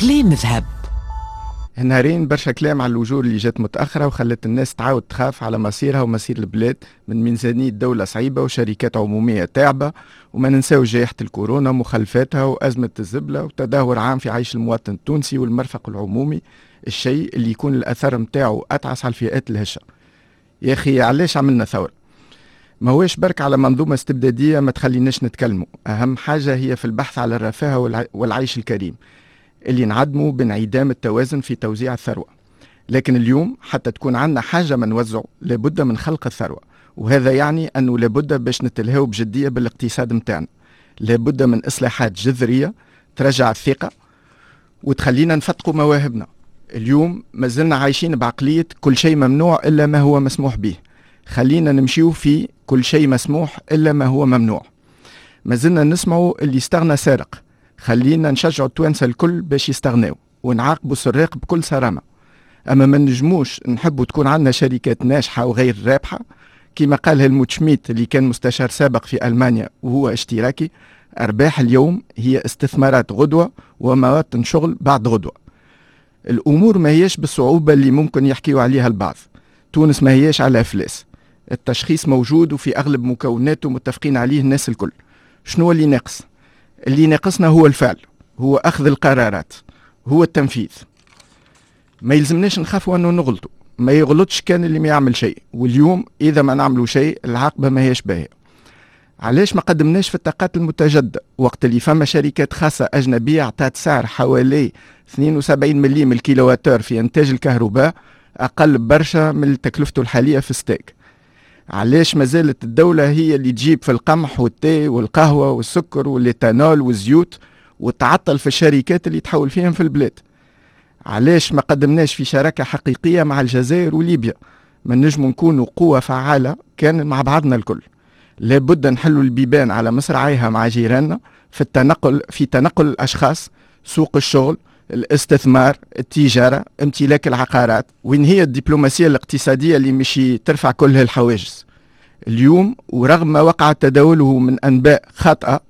كليم ذهب نهارين برشا كلام على الوجوه اللي جات متأخرة وخلت الناس تعاود تخاف على مصيرها ومصير البلاد من ميزانية دولة صعيبة وشركات عمومية تعبة وما ننساو جائحة الكورونا مخلفاتها وأزمة الزبلة وتدهور عام في عيش المواطن التونسي والمرفق العمومي الشيء اللي يكون الأثر متاعه أتعس على الفئات الهشة. يا أخي علاش عملنا ثورة؟ ما هوش برك على منظومة استبدادية ما تخليناش نتكلموا. أهم حاجة هي في البحث على الرفاهة والعيش الكريم اللي نعدموا بانعدام التوازن في توزيع الثروة. لكن اليوم حتى تكون عندنا حاجة ما نوزعه لابد من خلق الثروة. وهذا يعني أنه لابد باش نتلهوا بجدية بالاقتصاد متاعنا. لابد من إصلاحات جذرية ترجع الثقة وتخلينا نفتقوا مواهبنا. اليوم ما زلنا عايشين بعقلية كل شيء ممنوع إلا ما هو مسموح به. خلينا نمشيو في كل شيء مسموح إلا ما هو ممنوع. ما زلنا نسمعوا اللي استغنى سارق. خلينا نشجعوا التوانسة الكل باش يستغناو ونعاقبوا السراق بكل صرامة. أما ما نجموش نحبوا تكون عندنا شركات ناجحة وغير رابحة كما قال هلموت شميت اللي كان مستشار سابق في ألمانيا وهو اشتراكي أرباح اليوم هي استثمارات غدوة ومواطن شغل بعد غدوة. الأمور ما هيش بالصعوبة اللي ممكن يحكيوا عليها البعض. تونس ما هيش على أفلاس. التشخيص موجود وفي أغلب مكوناته متفقين عليه الناس الكل. شنو اللي ناقص اللي ناقصنا هو الفعل هو أخذ القرارات هو التنفيذ. ما يلزمناش نخافوا أنه نغلطوا. ما يغلطش كان اللي ما يعمل شيء. واليوم إذا ما نعملوا شيء العاقبة ما هيش باهية علاش ما قدمناش في الطاقات المتجددة؟ وقت اللي فما شركات خاصة أجنبية أعطت سعر حوالي 72 مليم الكيلواتر في إنتاج الكهرباء أقل برشا من تكلفته الحالية في ستيك. علاش ما زالت الدولة هي اللي تجيب في القمح والتي والقهوة والسكر والإيتانول والزيوت وتعطل في الشركات اللي تحول فيهم في البلاد. علاش ما قدمناش في شراكة حقيقية مع الجزائر وليبيا؟ ما نجم نكونوا قوة فعالة كان مع بعضنا الكل. لابد نحلوا البيبان على مصراعيها مع جيراننا في التنقل في تنقل الأشخاص سوق الشغل الاستثمار التجارة امتلاك العقارات. وين هي الدبلوماسية الاقتصادية اللي مشي ترفع كل هالحواجز اليوم ورغم ما وقع تداوله من أنباء خاطئة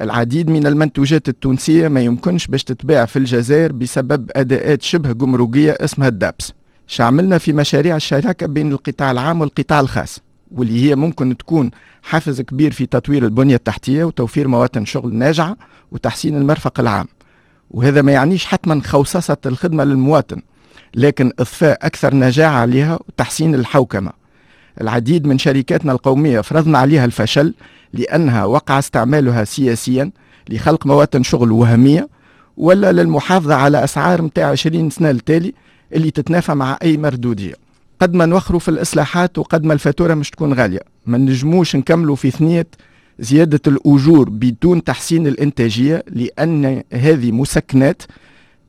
العديد من المنتوجات التونسية ما يمكنش باش تتباع في الجزائر بسبب أداءات شبه جمركية اسمها الدابس شعملنا في مشاريع الشراكة بين القطاع العام والقطاع الخاص واللي هي ممكن تكون حافز كبير في تطوير البنية التحتية وتوفير مواطن شغل ناجعة وتحسين المرفق العام. وهذا ما يعنيش حتما خوصصة الخدمة للمواطن لكن إضفاء أكثر نجاعة عليها وتحسين الحوكمة. العديد من شركاتنا القومية فرضنا عليها الفشل لأنها وقع استعمالها سياسيا لخلق مواطن شغل وهمية ولا للمحافظة على أسعار متاع 20 سنة التالي اللي تتنافى مع أي مردودية. قد ما نوخروا في الإصلاحات وقد ما الفاتورة مش تكون غالية. ما نجموش نكملوا في ثنية زيادة الأجور بدون تحسين الإنتاجية لأن هذه مسكنات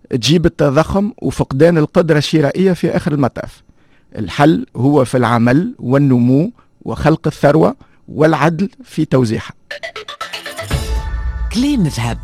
تجيب التضخم وفقدان القدرة الشرائية في آخر المطاف. الحل هو في العمل والنمو وخلق الثروة والعدل في توزيعها. كليم ذهب